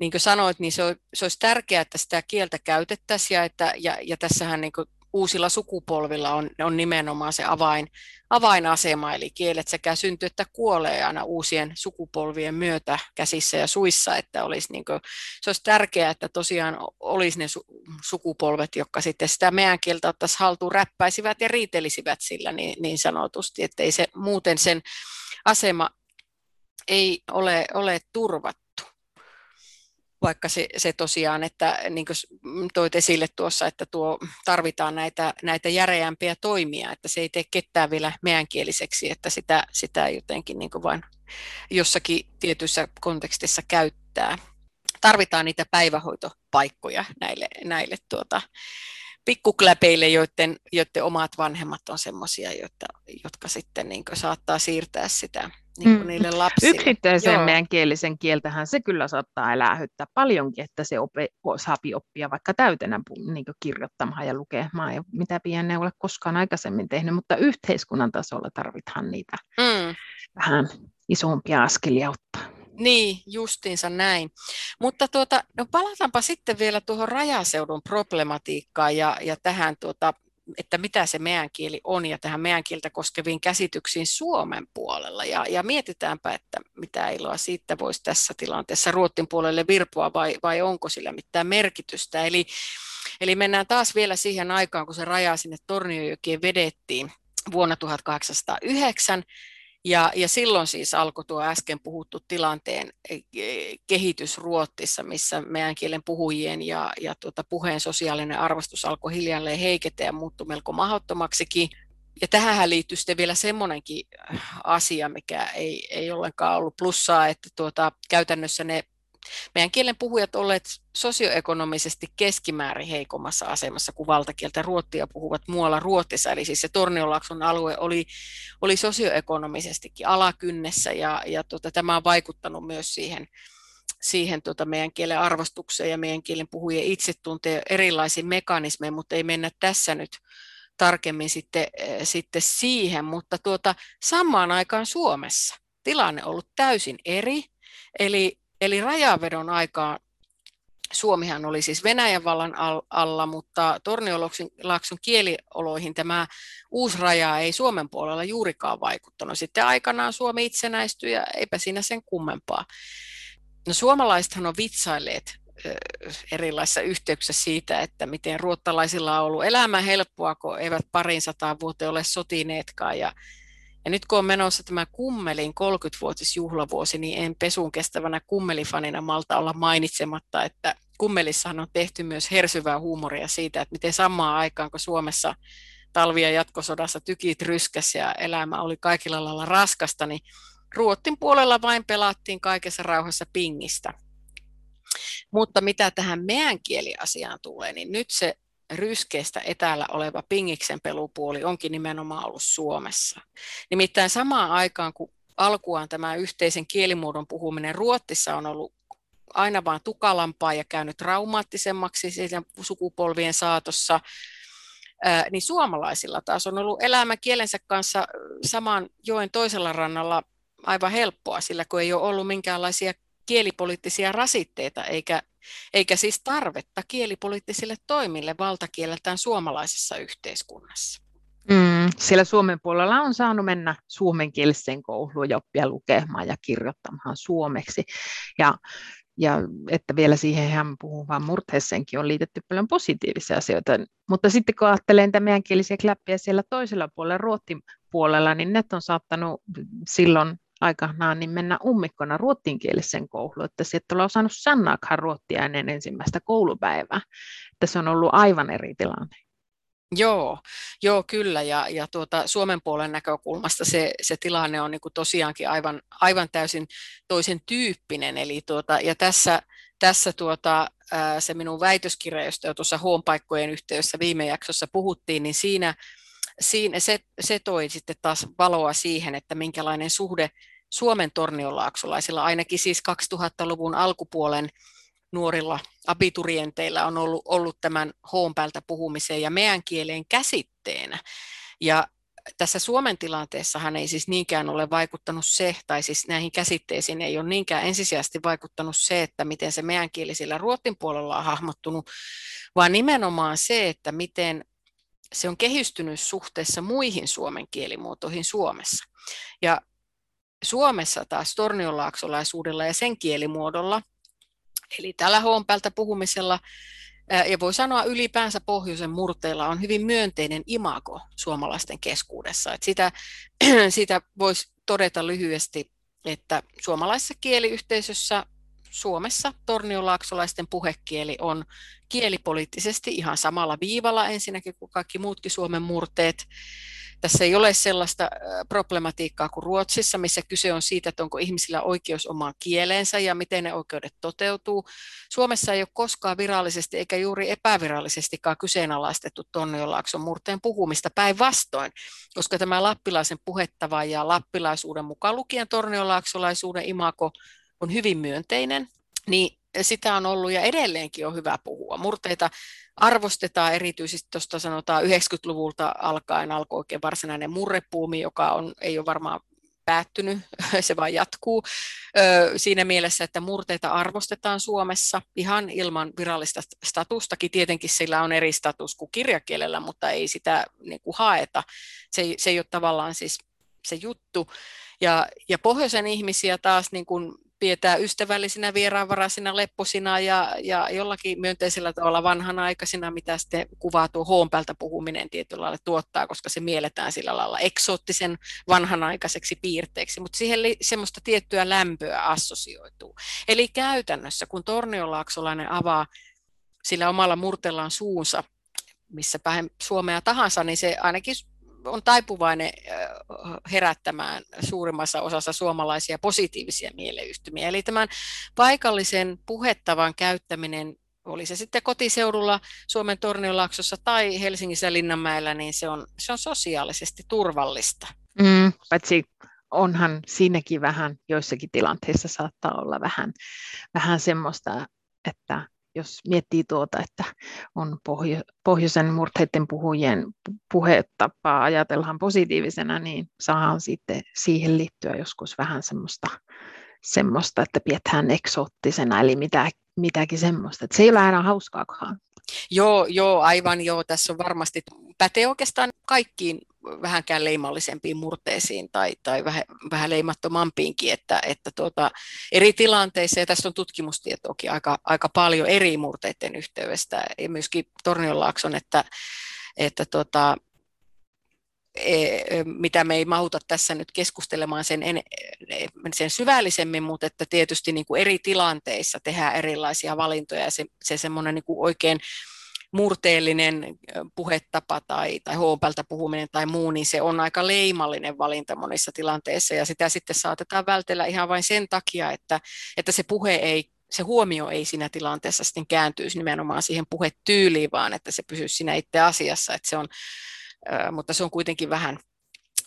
A: niin kuin sanoit, niin se, on, se olisi tärkeää, että sitä kieltä käytettäisiin, ja, että, ja, ja tässähän niin kuin uusilla sukupolvilla on, on nimenomaan se avain, avainasema, eli kielet sekä syntyy että kuolee aina uusien sukupolvien myötä käsissä ja suissa, että olisi niin kuin, se olisi tärkeää, että tosiaan olisi ne su, sukupolvet, jotka sitten sitä meidän kieltä ottaisi haltuun, räppäisivät ja riitelisivät sillä niin, niin sanotusti, että ei se muuten sen asema ei ole, ole turvattu vaikka se, se tosiaan, että niin kuin toit esille tuossa, että tuo, tarvitaan näitä, näitä järeämpiä toimia, että se ei tee ketään vielä meänkieliseksi, että sitä, sitä jotenkin niin vain jossakin tietyssä kontekstissa käyttää. Tarvitaan niitä päivähoitopaikkoja näille, näille tuota, pikkukläpeille, joiden, joiden omat vanhemmat on semmoisia, jotka sitten niin saattaa siirtää sitä niin kuin mm. niille lapsille.
B: Yksittäisen meidän kielisen kieltähän se kyllä saattaa elähyttää paljonkin, että se ope, saapi oppia vaikka täytenä niin kirjoittamaan ja lukemaan, ja mitä pian ei ole koskaan aikaisemmin tehnyt, mutta yhteiskunnan tasolla tarvitaan niitä mm. vähän isompia askelia ottaa.
A: Niin, justiinsa näin. Mutta tuota, no palataanpa sitten vielä tuohon rajaseudun problematiikkaan ja, ja tähän tuota, että mitä se meidän kieli on ja tähän meidän kieltä koskeviin käsityksiin Suomen puolella. Ja, ja mietitäänpä, että mitä iloa siitä voisi tässä tilanteessa Ruottin puolelle virpua vai, vai onko sillä mitään merkitystä. Eli, eli mennään taas vielä siihen aikaan, kun se raja sinne Tornionjokeen vedettiin vuonna 1809 Ja, ja silloin siis alkoi tuo äsken puhuttu tilanteen e, kehitys Ruottissa, missä meidän kielen puhujien ja, ja tuota puheen sosiaalinen arvostus alkoi hiljalleen heiketä ja muuttui melko mahdottomaksikin. Ja tähän liittyy sitten vielä semmoinenkin asia, mikä ei, ei ollenkaan ollut plussaa, että tuota, käytännössä ne meidän kielen puhujat olleet sosioekonomisesti keskimäärin heikommassa asemassa kuin valtakieltä ruottia puhuvat muualla Ruotsissa. Eli siis se Torniolakson alue oli, oli sosioekonomisestikin alakynnessä ja, ja tota, tämä on vaikuttanut myös siihen, siihen tota meidän kielen arvostukseen ja meidän kielen puhujien itsetunteen erilaisiin mekanismeihin, mutta ei mennä tässä nyt tarkemmin sitten, sitten siihen, mutta tuota, samaan aikaan Suomessa tilanne on ollut täysin eri, eli Eli rajavedon aikaan Suomihan oli siis Venäjän vallan alla, mutta Torniolakson kielioloihin tämä uusi raja ei Suomen puolella juurikaan vaikuttanut. Sitten aikanaan Suomi itsenäistyi ja eipä siinä sen kummempaa. No suomalaisethan on vitsailleet erilaisissa yhteyksissä siitä, että miten ruottalaisilla on ollut elämä helppoa, kun eivät parin sataa vuoteen ole sotineetkaan. Ja ja nyt kun on menossa tämä Kummelin 30-vuotisjuhlavuosi, niin en pesun kestävänä kummelifanina malta olla mainitsematta, että Kummelissahan on tehty myös hersyvää huumoria siitä, että miten samaan aikaan kun Suomessa talvia jatkosodassa tykit ryskäs ja elämä oli kaikilla lailla raskasta, niin Ruottin puolella vain pelattiin kaikessa rauhassa pingistä. Mutta mitä tähän meidän kieliasiaan tulee, niin nyt se ryskeestä etäällä oleva pingiksen pelupuoli onkin nimenomaan ollut Suomessa. Nimittäin samaan aikaan, kun alkuaan tämä yhteisen kielimuodon puhuminen Ruotsissa on ollut aina vain tukalampaa ja käynyt traumaattisemmaksi sukupolvien saatossa, niin suomalaisilla taas on ollut elämä kielensä kanssa saman joen toisella rannalla aivan helppoa, sillä kun ei ole ollut minkäänlaisia kielipoliittisia rasitteita eikä eikä siis tarvetta kielipoliittisille toimille valtakieleltään suomalaisessa yhteiskunnassa.
B: Mm, siellä Suomen puolella on saanut mennä suomenkieliseen kouluun ja oppia lukemaan ja kirjoittamaan suomeksi. Ja, ja että vielä siihen hän puhuvan murteeseenkin on liitetty paljon positiivisia asioita. Mutta sitten kun ajattelen niitä meidänkielisiä kläppiä siellä toisella puolella, Ruotin puolella, niin ne on saattanut silloin aikanaan niin mennä ummikkona ruottinkieliseen kouluun, että se et ole osannut sannaakaan ruottia ennen ensimmäistä koulupäivää, että se on ollut aivan eri tilanne.
A: Joo, joo kyllä, ja, ja tuota, Suomen puolen näkökulmasta se, se tilanne on niin tosiaankin aivan, aivan täysin toisen tyyppinen, eli tuota, ja tässä, tässä tuota, se minun väitöskirja, josta jo tuossa huonpaikkojen yhteydessä viime jaksossa puhuttiin, niin siinä siinä se, se toi sitten taas valoa siihen, että minkälainen suhde Suomen torniolaaksolaisilla, ainakin siis 2000-luvun alkupuolen nuorilla abiturienteilla on ollut, ollut tämän hoon päältä puhumiseen ja meidän kieleen käsitteenä. Ja tässä Suomen tilanteessahan ei siis niinkään ole vaikuttanut se, tai siis näihin käsitteisiin ei ole niinkään ensisijaisesti vaikuttanut se, että miten se meidän kielisillä Ruotin puolella on hahmottunut, vaan nimenomaan se, että miten se on kehistynyt suhteessa muihin suomen kielimuotoihin Suomessa. Ja Suomessa taas tornionlaaksolaisuudella ja sen kielimuodolla, eli tällä hoonpäältä puhumisella, ja voi sanoa ylipäänsä pohjoisen murteilla on hyvin myönteinen imago suomalaisten keskuudessa. Että sitä, sitä voisi todeta lyhyesti, että suomalaisessa kieliyhteisössä Suomessa torniolaaksolaisten puhekieli on kielipoliittisesti ihan samalla viivalla ensinnäkin kuin kaikki muutkin Suomen murteet. Tässä ei ole sellaista problematiikkaa kuin Ruotsissa, missä kyse on siitä, että onko ihmisillä oikeus omaan kieleensä ja miten ne oikeudet toteutuu. Suomessa ei ole koskaan virallisesti eikä juuri epävirallisestikaan kyseenalaistettu Torniolaakson murteen puhumista päinvastoin, koska tämä lappilaisen puhettava ja lappilaisuuden mukaan lukien torniolaaksolaisuuden imako on hyvin myönteinen, niin sitä on ollut ja edelleenkin on hyvä puhua. Murteita arvostetaan erityisesti tuosta sanotaan 90-luvulta alkaen alkoi oikein varsinainen murrepuumi, joka on, ei ole varmaan päättynyt, se vaan jatkuu siinä mielessä, että murteita arvostetaan Suomessa ihan ilman virallista statustakin. Tietenkin sillä on eri status kuin kirjakielellä, mutta ei sitä niin kuin haeta. Se, se ei ole tavallaan siis se juttu. Ja, ja pohjoisen ihmisiä taas niin kuin pidetään ystävällisinä, vieraanvaraisina, lepposina ja, ja jollakin myönteisellä tavalla vanhanaikaisina, mitä sitten kuvaa tuo hoonpäältä puhuminen tietyllä lailla tuottaa, koska se mielletään sillä lailla eksoottisen vanhanaikaiseksi piirteeksi, mutta siihen semmoista tiettyä lämpöä assosioituu. Eli käytännössä, kun Torniolaaksolainen avaa sillä omalla murtellaan suunsa, missä päin Suomea tahansa, niin se ainakin on taipuvainen herättämään suurimmassa osassa suomalaisia positiivisia mieleyhtymiä. Eli tämän paikallisen puhettavan käyttäminen, oli se sitten kotiseudulla Suomen Torniolaaksossa tai Helsingissä Linnanmäellä, niin se on, se on sosiaalisesti turvallista.
B: Mm, paitsi onhan siinäkin vähän, joissakin tilanteissa saattaa olla vähän, vähän semmoista, että jos miettii tuota, että on pohjo, pohjoisen murteiden puhujien puhetapaa ajatellaan positiivisena, niin saahan sitten siihen liittyä joskus vähän semmoista, semmoista että pidetään eksoottisena, eli mitä, mitäkin semmoista. Että se ei ole aina hauskaakaan.
A: Joo, joo, aivan joo. Tässä on varmasti, pätee oikeastaan kaikkiin vähänkään leimallisempiin murteisiin tai, tai vähän, vähän leimattomampiinkin, että, että tuota, eri tilanteissa, ja tässä on tutkimustietoakin aika, aika paljon eri murteiden yhteydestä, ja myöskin Tornionlaakson, että, että tuota, e, mitä me ei mahuta tässä nyt keskustelemaan sen, en, sen syvällisemmin, mutta että tietysti niin kuin eri tilanteissa tehdään erilaisia valintoja ja se, se semmoinen niin kuin oikein murteellinen puhetapa tai, tai hoopelta puhuminen tai muu, niin se on aika leimallinen valinta monissa tilanteissa. Ja sitä sitten saatetaan vältellä ihan vain sen takia, että, että se puhe ei se huomio ei siinä tilanteessa sitten kääntyisi nimenomaan siihen puhetyyliin, vaan että se pysyisi siinä itse asiassa, että se on, mutta se on kuitenkin vähän,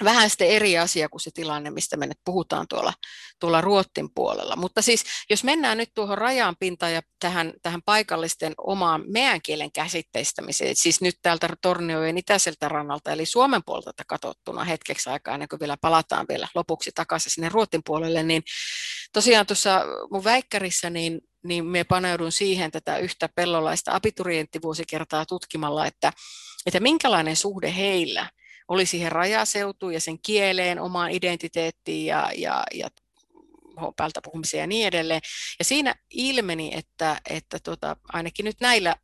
A: vähän sitten eri asia kuin se tilanne, mistä me nyt puhutaan tuolla, tuolla Ruottin puolella. Mutta siis jos mennään nyt tuohon rajan pintaan ja tähän, tähän paikallisten omaan meidän kielen käsitteistämiseen, siis nyt täältä Torniojen itäiseltä rannalta, eli Suomen puolelta katsottuna hetkeksi aikaa, ennen kuin vielä palataan vielä lopuksi takaisin sinne Ruotin puolelle, niin tosiaan tuossa mun väikkärissä niin niin me paneudun siihen tätä yhtä pellolaista abiturienttivuosikertaa tutkimalla, että, että minkälainen suhde heillä oli siihen rajaseutuun ja sen kieleen, omaan identiteettiin ja, ja, ja päältä puhumiseen ja niin edelleen. Ja siinä ilmeni, että, että tota, ainakin nyt näillä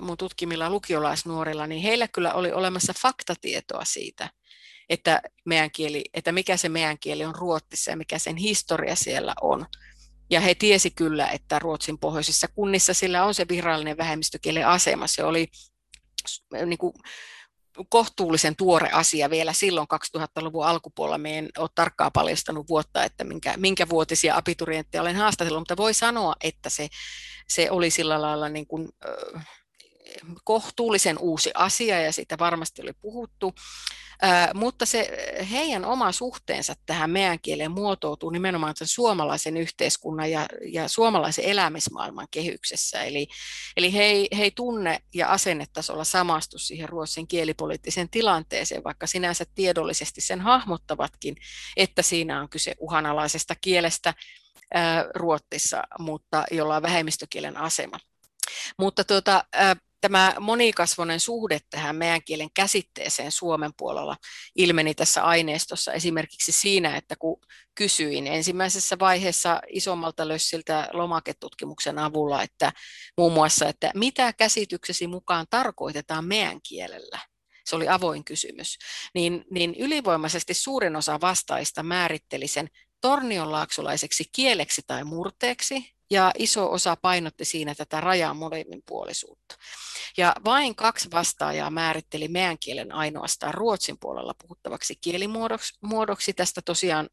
A: mun tutkimilla lukiolaisnuorilla, niin heillä kyllä oli olemassa faktatietoa siitä, että, meidän kieli, että mikä se meidän kieli on Ruotsissa ja mikä sen historia siellä on. Ja he tiesi kyllä, että Ruotsin pohjoisissa kunnissa sillä on se virallinen vähemmistökielen asema. Se oli niin kuin, kohtuullisen tuore asia vielä silloin 2000-luvun alkupuolella. Me en ole tarkkaan paljastanut vuotta, että minkä, minkä vuotisia abiturientteja olen haastatellut, mutta voi sanoa, että se, se oli sillä lailla niin kuin, kohtuullisen uusi asia ja siitä varmasti oli puhuttu, mutta se heidän oma suhteensa tähän meidän kieleen muotoutuu nimenomaan sen suomalaisen yhteiskunnan ja, ja suomalaisen elämismaailman kehyksessä. Eli, eli he, ei, he ei tunne ja asennetasolla samastu siihen ruotsin kielipoliittiseen tilanteeseen, vaikka sinänsä tiedollisesti sen hahmottavatkin, että siinä on kyse uhanalaisesta kielestä Ruotsissa, mutta jolla on vähemmistökielen asema. Mutta tuota, tämä monikasvoinen suhde tähän meidän kielen käsitteeseen Suomen puolella ilmeni tässä aineistossa esimerkiksi siinä, että kun kysyin ensimmäisessä vaiheessa isommalta lössiltä lomaketutkimuksen avulla, että muun muassa, että mitä käsityksesi mukaan tarkoitetaan meidän kielellä, se oli avoin kysymys, niin, niin ylivoimaisesti suurin osa vastaista määritteli sen tornionlaaksolaiseksi kieleksi tai murteeksi, ja iso osa painotti siinä tätä rajan molemminpuolisuutta. Ja vain kaksi vastaajaa määritteli meidän kielen ainoastaan ruotsin puolella puhuttavaksi kielimuodoksi. Tästä tosiaan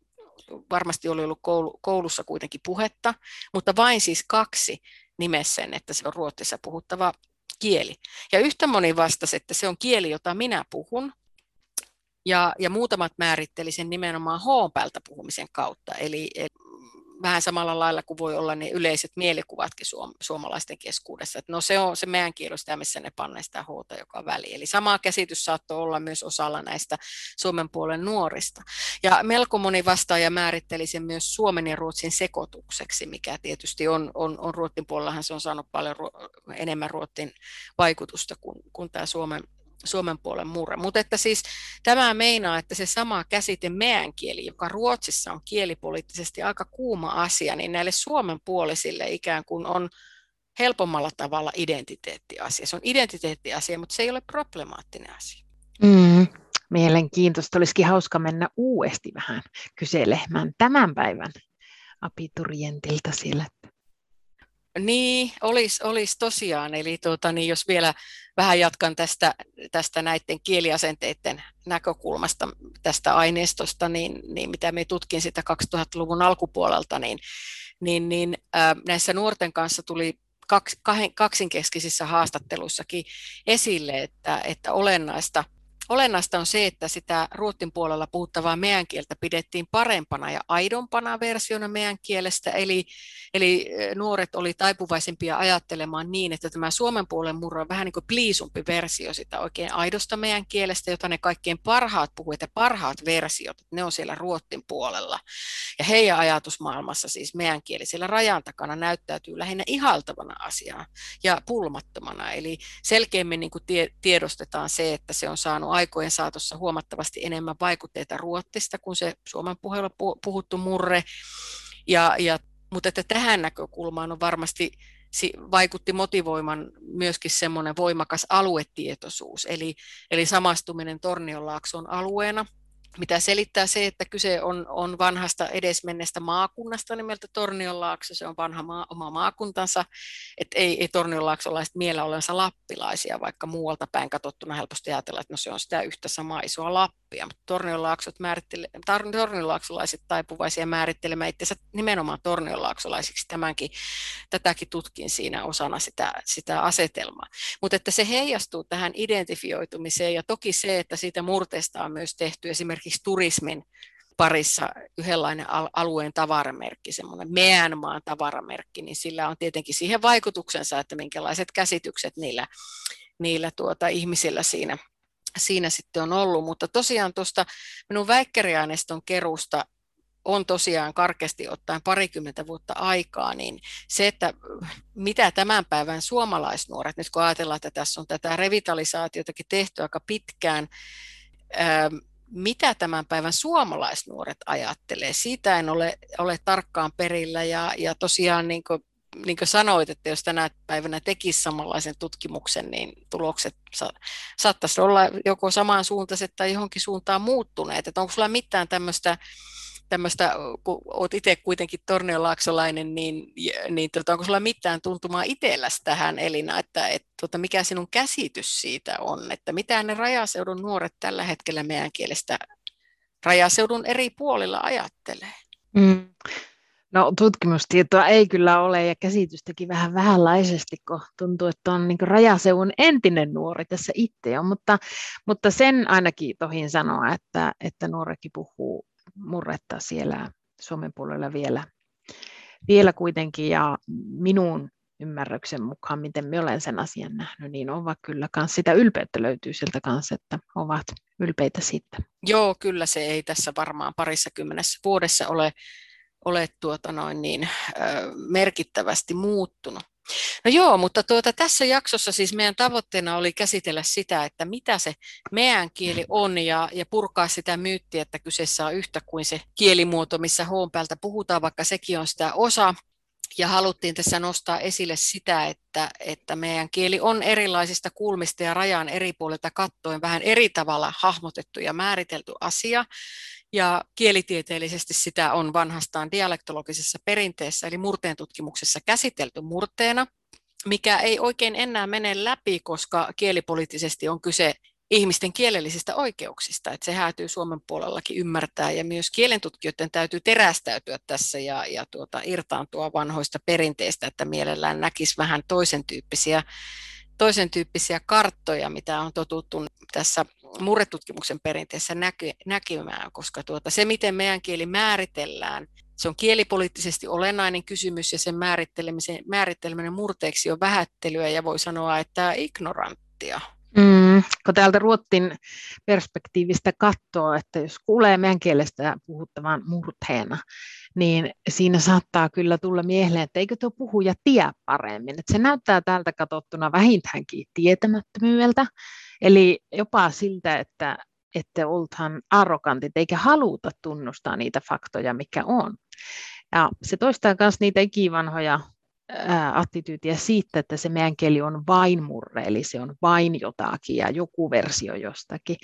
A: varmasti oli ollut koulussa kuitenkin puhetta, mutta vain siis kaksi nimessä sen, että se on ruotsissa puhuttava kieli. Ja yhtä moni vastasi, että se on kieli, jota minä puhun, ja, ja muutamat määritteli sen nimenomaan H-päältä puhumisen kautta. Eli vähän samalla lailla kuin voi olla ne yleiset mielikuvatkin suom- suomalaisten keskuudessa. Että no se on se meidän kielestä, missä ne panne sitä huota joka väli. Eli sama käsitys saattoi olla myös osalla näistä Suomen puolen nuorista. Ja melko moni vastaaja määritteli sen myös Suomen ja Ruotsin sekoitukseksi, mikä tietysti on, on, on Ruotsin puolellahan se on saanut paljon ruo- enemmän Ruotsin vaikutusta kuin, kuin tämä Suomen, suomen puolen murre. Mutta että siis tämä meinaa, että se sama käsite meän kieli, joka Ruotsissa on kielipoliittisesti aika kuuma asia, niin näille suomen puolisille ikään kuin on helpommalla tavalla identiteettiasia. Se on identiteettiasia, mutta se ei ole problemaattinen asia.
B: Mm, mielenkiintoista. Olisikin hauska mennä uudesti vähän kyselemään tämän päivän abiturientilta siellä.
A: Niin, olisi, olisi tosiaan. Eli tuota, niin jos vielä vähän jatkan tästä, tästä näiden kieliasenteiden näkökulmasta tästä aineistosta, niin, niin mitä me tutkin sitä 2000-luvun alkupuolelta, niin, niin, niin äh, näissä nuorten kanssa tuli kaksinkeskisissä haastatteluissakin esille, että, että olennaista – Olennaista on se, että sitä ruottin puolella puhuttavaa meidän kieltä pidettiin parempana ja aidompana versiona meidän kielestä, eli, eli nuoret oli taipuvaisempia ajattelemaan niin, että tämä suomen puolen murro on vähän niin kuin pliisumpi versio sitä oikein aidosta meidän kielestä, jota ne kaikkein parhaat puhuvat ja parhaat versiot, ne on siellä ruottin puolella. Ja heidän ajatusmaailmassa siis meidän kieli siellä rajan takana näyttäytyy lähinnä ihaltavana asiana ja pulmattomana, eli selkeämmin niin kuin tiedostetaan se, että se on saanut aikojen saatossa huomattavasti enemmän vaikutteita ruottista kuin se Suomen puheella puhuttu murre. Ja, ja, mutta että tähän näkökulmaan on varmasti vaikutti motivoiman myöskin semmoinen voimakas aluetietoisuus, eli, eli samastuminen Tornionlaakson alueena – mitä selittää se, että kyse on, on vanhasta edesmennestä maakunnasta nimeltä Tornionlaakso, se on vanha maa, oma maakuntansa, että ei, ei Tornionlaaksolaiset miellä olensa lappilaisia, vaikka muualta päin katsottuna helposti ajatella, että no se on sitä yhtä samaa isoa Lappia, mutta Tornionlaaksot Tornionlaaksolaiset taipuvaisia määrittelemään itsensä nimenomaan Tornionlaaksolaisiksi tämänkin, tätäkin tutkin siinä osana sitä, sitä asetelmaa, mutta että se heijastuu tähän identifioitumiseen ja toki se, että siitä murteesta on myös tehty esimerkiksi esimerkiksi turismin parissa yhdenlainen alueen tavaramerkki, semmoinen Meänmaan tavaramerkki, niin sillä on tietenkin siihen vaikutuksensa, että minkälaiset käsitykset niillä, niillä tuota, ihmisillä siinä, siinä sitten on ollut. Mutta tosiaan tuosta minun väikkäriaineiston kerusta on tosiaan karkeasti ottaen parikymmentä vuotta aikaa, niin se, että mitä tämän päivän suomalaisnuoret, nyt kun ajatellaan, että tässä on tätä revitalisaatiotakin tehty aika pitkään, mitä tämän päivän suomalaisnuoret ajattelee. Siitä en ole, ole tarkkaan perillä ja, ja tosiaan niin kuin, niin kuin sanoit, että jos tänä päivänä tekisi samanlaisen tutkimuksen, niin tulokset sa- saattaisi olla joko samansuuntaiset tai johonkin suuntaan muuttuneet. Että onko sulla mitään tämmöistä tämmöistä, kun olet itse kuitenkin tornionlaaksolainen, niin, niin tota, onko sulla mitään tuntumaa itselläsi tähän Elina, että et, tota, mikä sinun käsitys siitä on, että mitä ne rajaseudun nuoret tällä hetkellä meidän kielestä rajaseudun eri puolilla ajattelee? Mm.
B: No tutkimustietoa ei kyllä ole ja käsitystäkin vähän vähänlaisesti, kun tuntuu, että on niin rajaseudun entinen nuori tässä itse jo, mutta, mutta sen ainakin tohin sanoa, että, että nuorekin puhuu murretta siellä Suomen puolella vielä, vielä kuitenkin. Ja minun ymmärryksen mukaan, miten me olen sen asian nähnyt, niin ovat kyllä kans sitä ylpeyttä löytyy sieltä kanssa, että ovat ylpeitä siitä.
A: Joo, kyllä se ei tässä varmaan parissa kymmenessä vuodessa ole, ole tuota noin niin, merkittävästi muuttunut. No joo, mutta tuota, tässä jaksossa siis meidän tavoitteena oli käsitellä sitä, että mitä se meidän kieli on ja, ja purkaa sitä myyttiä, että kyseessä on yhtä kuin se kielimuoto, missä hoon päältä puhutaan, vaikka sekin on sitä osa. Ja haluttiin tässä nostaa esille sitä, että, että meidän kieli on erilaisista kulmista ja rajan eri puolilta kattoen vähän eri tavalla hahmotettu ja määritelty asia. Ja kielitieteellisesti sitä on vanhastaan dialektologisessa perinteessä, eli murteen tutkimuksessa käsitelty murteena, mikä ei oikein enää mene läpi, koska kielipoliittisesti on kyse ihmisten kielellisistä oikeuksista, että se häätyy Suomen puolellakin ymmärtää ja myös kielentutkijoiden täytyy terästäytyä tässä ja, ja tuota, irtaantua vanhoista perinteistä, että mielellään näkisi vähän toisen tyyppisiä, toisen tyyppisiä karttoja, mitä on totuttu tässä murretutkimuksen perinteessä näky, näkymään, koska tuota, se, miten meidän kieli määritellään, se on kielipoliittisesti olennainen kysymys ja sen määrittelemisen, määritteleminen murteeksi on vähättelyä ja voi sanoa, että ignoranttia.
B: Mm, kun täältä Ruottin perspektiivistä katsoo, että jos kuulee meidän kielestä puhuttavan murteena, niin siinä saattaa kyllä tulla mieleen, että eikö tuo puhuja tie paremmin. Että se näyttää täältä katsottuna vähintäänkin tietämättömyydeltä, Eli jopa siltä, että, että oltaan arrogantit eikä haluta tunnustaa niitä faktoja, mikä on. Ja se toistaa myös niitä ikivanhoja attityytiä siitä, että se meidän kieli on vain murre, eli se on vain jotakin ja joku versio jostakin.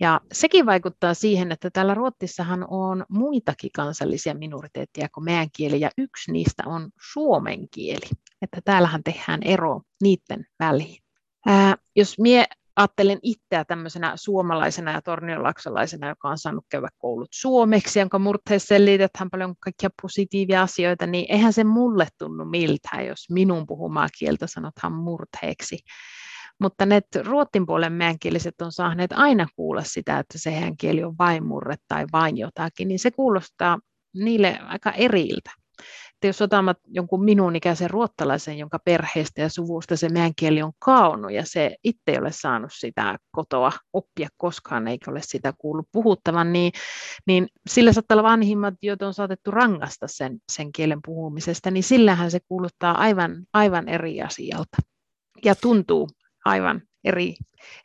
B: Ja sekin vaikuttaa siihen, että täällä Ruotsissahan on muitakin kansallisia minoriteetteja kuin meidän kieli, ja yksi niistä on suomen kieli. Että täällähän tehdään ero niiden väliin. Ää, jos mie ajattelen itseä tämmöisenä suomalaisena ja torniolaksalaisena, joka on saanut käydä koulut suomeksi, jonka murteessa selitetään paljon kaikkia positiivia asioita, niin eihän se mulle tunnu miltään, jos minun puhumaa kieltä sanotaan murteeksi. Mutta ne ruotin puolen meänkieliset on saaneet aina kuulla sitä, että se heidän kieli on vain murre tai vain jotakin, niin se kuulostaa niille aika eriltä että jos otamme jonkun minun ikäisen ruottalaisen, jonka perheestä ja suvusta se meidän kieli on kaonnut ja se itse ei ole saanut sitä kotoa oppia koskaan eikä ole sitä kuullut puhuttavan, niin, niin sillä saattaa olla vanhimmat, joita on saatettu rangasta sen, sen kielen puhumisesta, niin sillähän se kuuluttaa aivan, aivan eri asialta ja tuntuu aivan eri,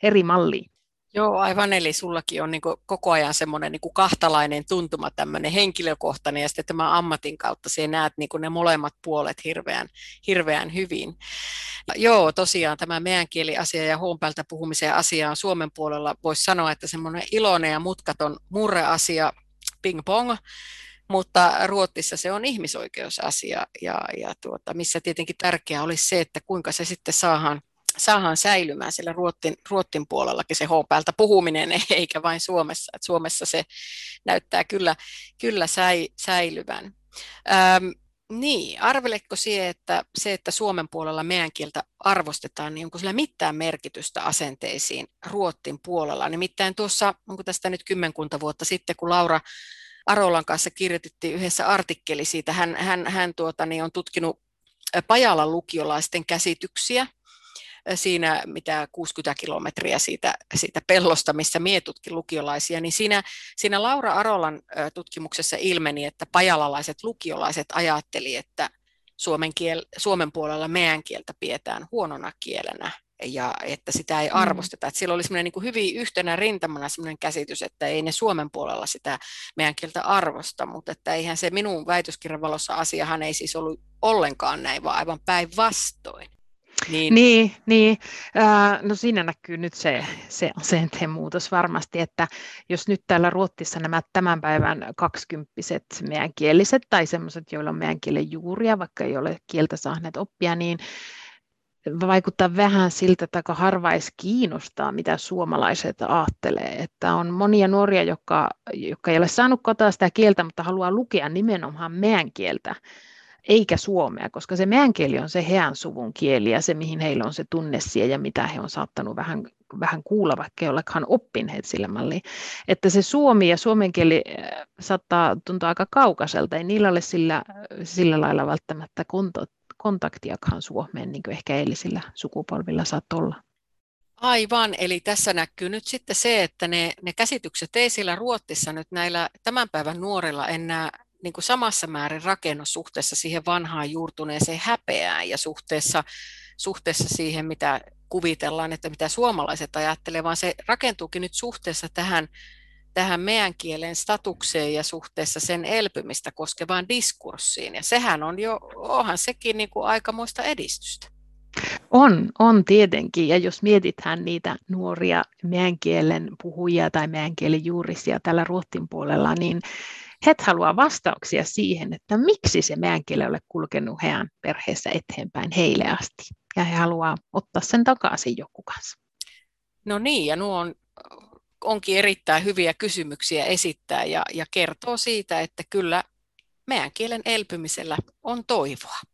B: eri malliin.
A: Joo, aivan. Eli sullakin on niin koko ajan semmoinen niin kahtalainen tuntuma, tämmöinen henkilökohtainen ja sitten tämä ammatin kautta sinä näet niin ne molemmat puolet hirveän, hirveän hyvin. Joo, tosiaan tämä meidän kieliasia ja huonpäältä puhumisen asia on Suomen puolella, voisi sanoa, että semmoinen iloinen ja mutkaton murreasia, ping pong, mutta Ruotsissa se on ihmisoikeusasia ja, ja tuota, missä tietenkin tärkeää olisi se, että kuinka se sitten saadaan saadaan säilymään sillä Ruottin, Ruottin puolellakin se H-päältä puhuminen, eikä vain Suomessa. Et Suomessa se näyttää kyllä, kyllä säi, säilyvän. Ähm, niin, arveleko siihen, että se, että Suomen puolella meidän kieltä arvostetaan, niin onko sillä mitään merkitystä asenteisiin Ruottin puolella? Nimittäin tuossa, onko tästä nyt kymmenkunta vuotta sitten, kun Laura Arolan kanssa kirjoitettiin yhdessä artikkeli siitä, hän, hän, hän tuota, niin on tutkinut Pajalan lukiolaisten käsityksiä siinä mitä 60 kilometriä siitä, siitä pellosta, missä mietutkin lukiolaisia, niin siinä, siinä Laura Arolan tutkimuksessa ilmeni, että pajalalaiset lukiolaiset ajatteli, että suomen, kiel, suomen puolella meidän kieltä pidetään huonona kielenä ja että sitä ei mm. arvosteta. Mm. Että siellä oli semmoinen niin hyvin yhtenä rintamana semmoinen käsitys, että ei ne Suomen puolella sitä meidän kieltä arvosta, mutta että eihän se minun väitöskirjan valossa asiahan ei siis ollut ollenkaan näin, vaan aivan päinvastoin.
B: Niin, niin, niin. No siinä näkyy nyt se, se asenteen muutos varmasti, että jos nyt täällä Ruotsissa nämä tämän päivän kaksikymppiset meidän kieliset tai sellaiset, joilla on meidän kielen juuria, vaikka ei ole kieltä saaneet oppia, niin vaikuttaa vähän siltä, että aika harva edes kiinnostaa, mitä suomalaiset ajattelee. Että on monia nuoria, jotka, jotka ei ole saanut kotoa sitä kieltä, mutta haluaa lukea nimenomaan meidän kieltä eikä suomea, koska se meidän kieli on se heidän suvun kieli ja se, mihin heillä on se tunnessie ja mitä he on saattanut vähän, vähän kuulla, vaikka ei olekaan oppineet sillä malliin. Että se suomi ja suomen kieli äh, saattaa tuntua aika kaukaiselta, ei niillä ole sillä, sillä lailla välttämättä kontaktiakaan Suomeen, niin kuin ehkä eilisillä sukupolvilla saattaa olla.
A: Aivan, eli tässä näkyy nyt sitten se, että ne, ne käsitykset ei sillä Ruotsissa nyt näillä tämän päivän nuorilla enää niin kuin samassa määrin rakennus suhteessa siihen vanhaan juurtuneeseen häpeään ja suhteessa, suhteessa siihen, mitä kuvitellaan, että mitä suomalaiset ajattelee, vaan se rakentuukin nyt suhteessa tähän, tähän meidän kielen statukseen ja suhteessa sen elpymistä koskevaan diskurssiin. Ja sehän on jo, onhan sekin niin kuin aikamoista edistystä.
B: On, on tietenkin. Ja jos mietitään niitä nuoria meidän kielen puhujia tai meidän kielen juurisia tällä Ruotsin puolella, niin he haluaa vastauksia siihen, että miksi se meidän kieli ole kulkenut heidän perheessä eteenpäin heille asti. Ja he haluaa ottaa sen takaisin joku kanssa.
A: No niin, ja nuo on, onkin erittäin hyviä kysymyksiä esittää ja, ja kertoo siitä, että kyllä meidän kielen elpymisellä on toivoa.